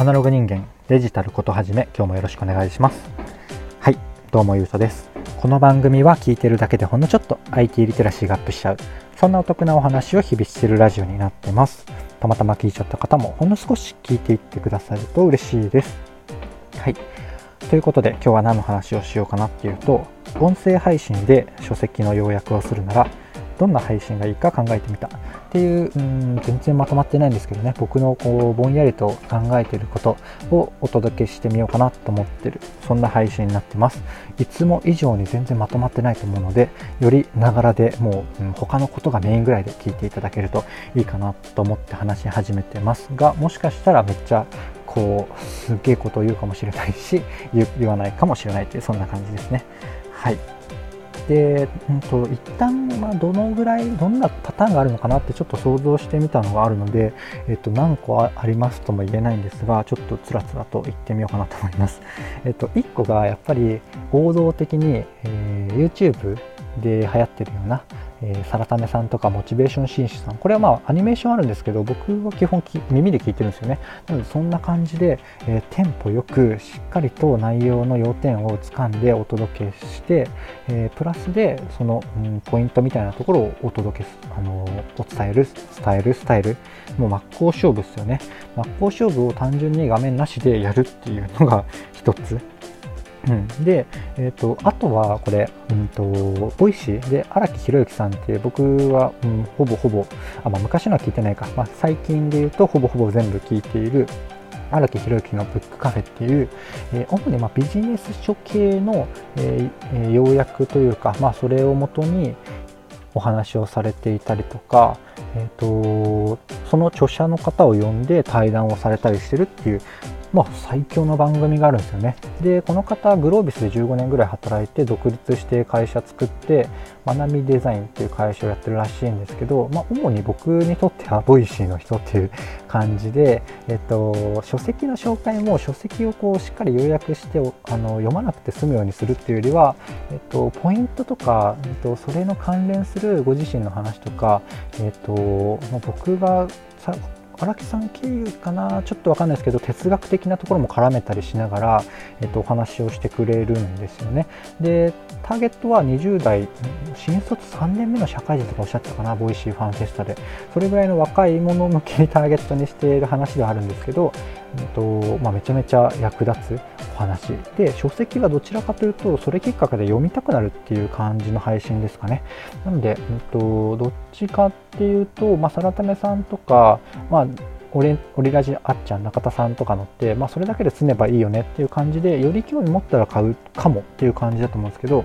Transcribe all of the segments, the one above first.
アナログ人間デジタルことはじめ今日もよろしくお願いします。はいどうもゆうとです。この番組は聞いてるだけでほんのちょっと IT リテラシーがアップしちゃう。そんなお得なお話を日々してるラジオになってます。たまたま聞いちゃった方もほんの少し聞いていってくださると嬉しいです。はい。ということで今日は何の話をしようかなっていうと音声配信で書籍の要約をするならどんな配信がいいか考えてみた。っていううん全然まとまってないんですけどね。僕のこうぼんやりと考えてることをお届けしてみようかなと思ってる。そんな配信になってます。いつも以上に全然まとまってないと思うのでよりながらでもう、うん、他のことがメインぐらいで聞いていただけるといいかなと思って話し始めてますがもしかしたらめっちゃこうすげえことを言うかもしれないし言わないかもしれないというそんな感じですね。はい。で、うんと、一旦まあどのぐらいどんなパターンがあるのかなってちょっと想像してみたのがあるので、えっと、何個ありますとも言えないんですがちょっとつらつらと言ってみようかなと思います。えっと、1個がやっぱり合同的に、えー、YouTube で流行ってるようなえー、サラタメさんとかモチベーション紳士さん。これはまあアニメーションあるんですけど僕は基本耳で聞いてるんですよね。なのでそんな感じで、えー、テンポよくしっかりと内容の要点をつかんでお届けして、えー、プラスでその、うん、ポイントみたいなところをお届けあのお伝える伝えるスタイルもう真っ向勝負ですよね。真っ向勝負を単純に画面なしでやるっていうのが一つ。うん、で、えーと、あとはこれ、うんと、 Voicy で荒木博行さんって僕は、うん、ほぼほぼあ、まあ、昔のは聞いてないか、まあ、最近で言うとほぼほぼ全部聞いている荒木博行のブックカフェっていう、えー、主にまあビジネス書系の、えー、要約というか、まあ、それをもとにお話をされていたりとか、えーとその著者の方を呼んで対談をされたりしてるっていうまあ、最強の番組があるんですよね。で、この方、グロービスで15年ぐらい働いて、独立して会社作って、学びデザインっていう会社をやってるらしいんですけど、まあ、主に僕にとっては Voicy の人っていう感じで、えっと、書籍の紹介も書籍をこうしっかり要約してあの読まなくて済むようにするっていうよりは、えっと、ポイントとか、えっと、それの関連するご自身の話とか、えっと、僕が荒木さん経由かな？ちょっと分かんないですけど哲学的なところも絡めたりしながら、えっと、お話をしてくれるんですよね。でターゲットは20代新卒3年目の社会人とかおっしゃったかな？ Voicy ファンフェスタで。それぐらいの若い者向けにターゲットにしている話ではあるんですけど、えっとまあ、めちゃめちゃ役立つ。話。で書籍はどちらかというとそれきっかけで読みたくなるっていう感じの配信ですかね。なので、えっと、どっちかっていうと、まあ、サラタメさんとか、まあオリオリラジあっちゃん中田さんとかのって、まあ、それだけで済めばいいよねっていう感じでより興味持ったら買うかもっていう感じだと思うんですけど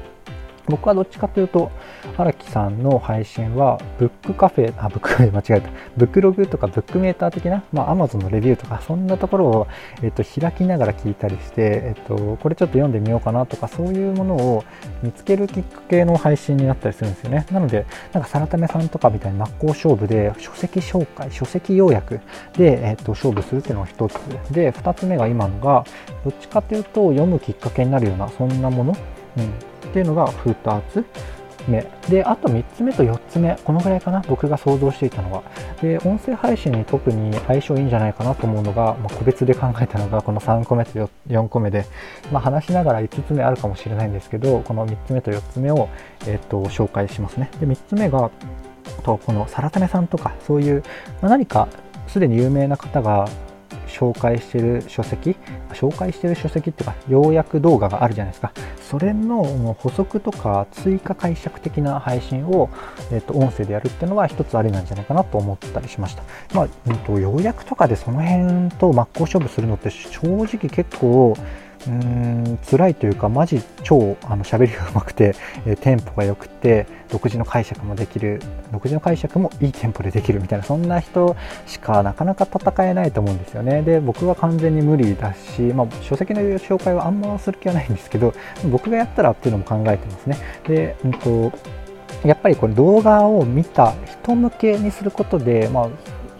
僕はどっちかというと荒木さんの配信はブックカフェあブックカフェ間違えた。ブックログとかブックメーター的な、まあ、Amazon のレビューとかそんなところを、えっと、開きながら聞いたりして、えっと、これちょっと読んでみようかなとかそういうものを見つけるきっかけの配信になったりするんですよね。なのでなんかサラタメさんとかみたいに真っ向勝負で書籍紹介書籍要約で、えっと、勝負するっていうのが一つ。で2つ目が今のがどっちかというと読むきっかけになるようなそんなもの、うん。っていうのが2つ目。であと3つ目と4つ目。このぐらいかな。僕が想像していたのは。で音声配信に特に相性いいんじゃないかなと思うのが、まあ、個別で考えたのがこの3個目と 4, 個目で、まあ、話しながら5つ目あるかもしれないんですけどこの3つ目と4つ目を、えー、と紹介しますね。で3つ目がとこのサラタネさんとかそういう、まあ、何かすでに有名な方が紹介してる書籍紹介してる書籍っていうか要約動画があるじゃないですか。それの補足とか追加解釈的な配信を、えー、と音声でやるっていうのは一つありなんじゃないかなと思ったりしました。まあ、うん、と要約とかでその辺と真っ向勝負するのって正直結構うーん辛いというかマジ超あの喋りがうまくて、えー、テンポが良くて独自の解釈もできる独自の解釈もいいテンポでできるみたいなそんな人しかなかなか戦えないと思うんですよね。で僕は完全に無理だし、まあ、書籍の紹介はあんまする気はないんですけど僕がやったらっていうのも考えてますね。で、うんと、やっぱりこれ動画を見た人向けにすることで、まあ、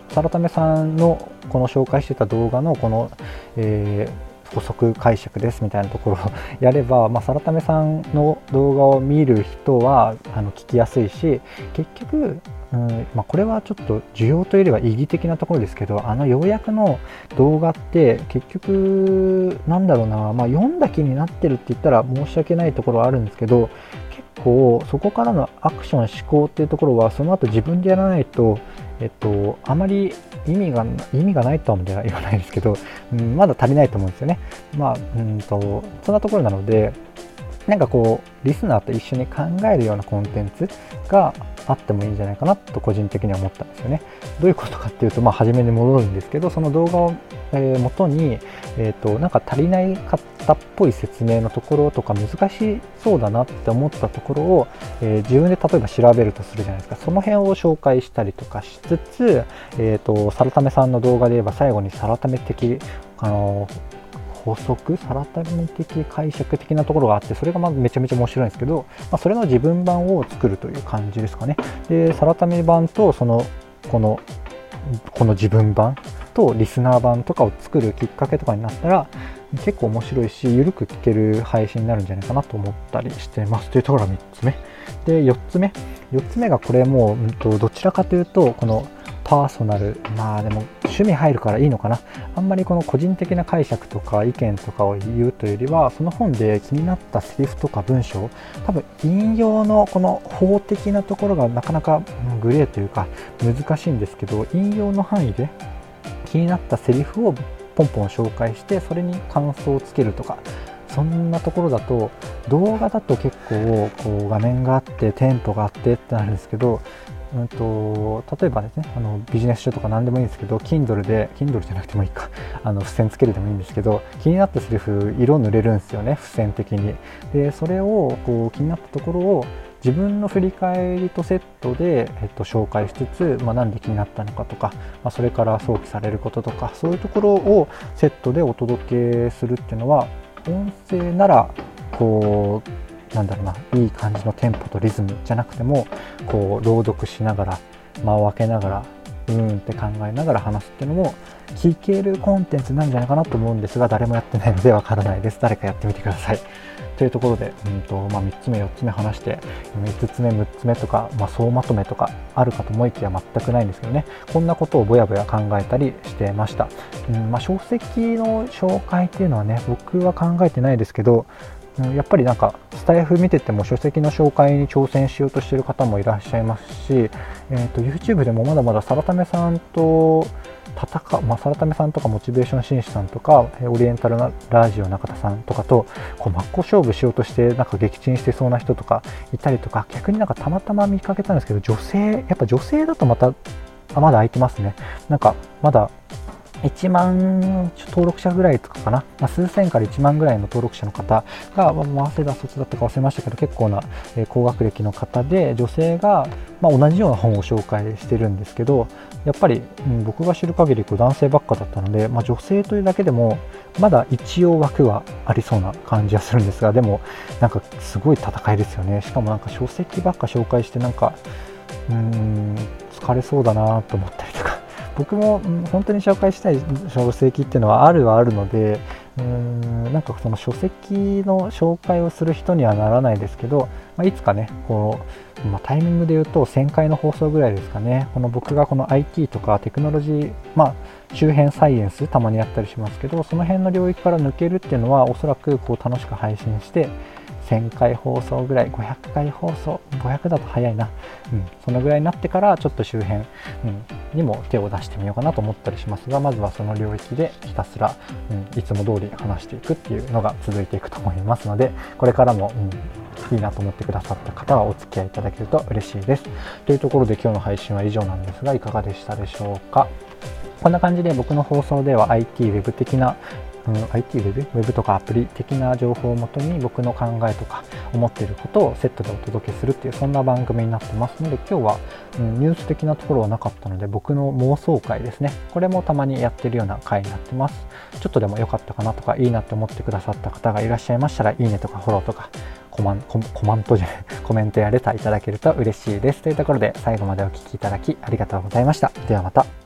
サラタメさんのこの紹介してた動画のこの、えー補足解釈ですみたいなところを やれば、まあ、サラタメさんの動画を見る人はあの聞きやすいし結局うんまあ、これはちょっと需要というよりは意義的なところですけどあの要約の動画って結局なんだろうな、まあ、読んだ気になってるって言ったら申し訳ないところはあるんですけど結構そこからのアクション思考っていうところはその後自分でやらないとえっと、あまり意味が意味がないとは言わないですけど、うん、まだ足りないと思うんですよね。まあ、うんとそんなところなのでなんかこうリスナーと一緒に考えるようなコンテンツがあってもいいんじゃないかなと個人的には思ったんですよね。どういうことかっていうと、まあ、初めに戻るんですけどその動画を、えー、元に、えーと、なんか足りないかったっぽい説明のところとか難しそうだなって思ったところを、えー、自分で例えば調べるとするじゃないですか。その辺を紹介したりとかしつつ、えーと、サラタメさんの動画で言えば最後にサラタメ的あの法則サラタメ的解釈的なところがあってそれがまずめちゃめちゃ面白いんですけど、まあ、それの自分版を作るという感じですかね。でサラタメ版とそのこのこの自分版とリスナー版とかを作るきっかけとかになったら結構面白いし緩く聞ける配信になるんじゃないかなと思ったりしてます。というところが3つ目。で4つ目。4つ目がこれもう、うん、とどちらかというとこのパーソナル。まあでも趣味入るからいいのかな。あんまりこの個人的な解釈とか意見とかを言うというよりはその本で気になったセリフとか文章。多分引用のこの法的なところがなかなかグレーというか難しいんですけど引用の範囲で気になったセリフをポンポン紹介してそれに感想をつけるとかそんなところだと動画だと結構こう画面があってテンポがあってってなるんですけどうんと、例えばですねあのビジネス書とか何でもいいんですけど Kindle で Kindle じゃなくてもいいか。あの付箋つけるでもいいんですけど気になったセリフ色塗れるんですよね付箋的に。でそれをこう気になったところを自分の振り返りとセットで、えっと、紹介しつつ、まあ、なんで気になったのかとか、まあ、それから想起されることとかそういうところをセットでお届けするっていうのは音声ならこうなんだろうないい感じのテンポとリズムじゃなくてもこう朗読しながら間を空けながらうーんって考えながら話すっていうのも聞けるコンテンツなんじゃないかなと思うんですが誰もやってないのでわからないです。誰かやってみてください。というところで、うんとまあ、3つ目4つ目話して5つ目6つ目とか、まあ、総まとめとかあるかと思いきや全くないんですけどね。こんなことをぼやぼや考えたりしてました、うんまあ、書籍の紹介っていうのはね僕は考えてないですけどやっぱりなんかスタイフ見てても書籍の紹介に挑戦しようとしている方もいらっしゃいますし、えーと、YouTube でもまだまだサラタメさんと戦う、まあ、サラタメさんとかモチベーション紳士さんとかオリエンタルラジオ中田さんとかとこう真っ向勝負しようとしてなんか撃沈してそうな人とかいたりとか逆になんかたまたま見かけたんですけど女性やっぱ女性だとまたあまだ空いてますね。なんかまだ1万登録者ぐらいとかかな、まあ、数千から1万ぐらいの登録者の方が、まあ、早稲田卒だったか忘れましたけど、結構な、えー、高学歴の方で、女性が、まあ、同じような本を紹介してるんですけど、やっぱり、うん、僕が知る限り男性ばっかだったので、まあ、女性というだけでも、まだ一応枠はありそうな感じはするんですが、でも、なんかすごい戦いですよね。しかもなんか書籍ばっか紹介して、なんか、うん、疲れそうだなと思ったりとか。僕も本当に紹介したい書籍っていうのはあるはあるのでうんなんかその書籍の紹介をする人にはならないですけど、まあ、いつかねこう、まあ、タイミングで言うと1000回の放送ぐらいですかね。この僕がこの IT とかテクノロジー、まあ、周辺サイエンスたまにやったりしますけどその辺の領域から抜けるっていうのはおそらくこう楽しく配信して1000回放送ぐらい500回放送500だと早いな、うん、そのぐらいになってからちょっと周辺、うん、にも手を出してみようかなと思ったりしますがまずはその領域でひたすら、うん、いつも通り話していくっていうのが続いていくと思いますのでこれからも、うん、いいなと思ってくださった方はお付き合いいただけると嬉しいです。というところで今日の配信は以上なんですがいかがでしたでしょうか？こんな感じで僕の放送では IT、Web 的なうん、IT ウェブ、ウェブとかアプリ的な情報をもとに僕の考えとか思っていることをセットでお届けするっていうそんな番組になってますので今日は、うん、ニュース的なところはなかったので僕の妄想会ですね。これもたまにやってるような回になってます。ちょっとでも良かったかなとかいいなって思ってくださった方がいらっしゃいましたらいいねとかフォローとかコマンココマントじゃない コメントやレターいただけると嬉しいです。というところで最後までお聴きいただきありがとうございました。ではまた。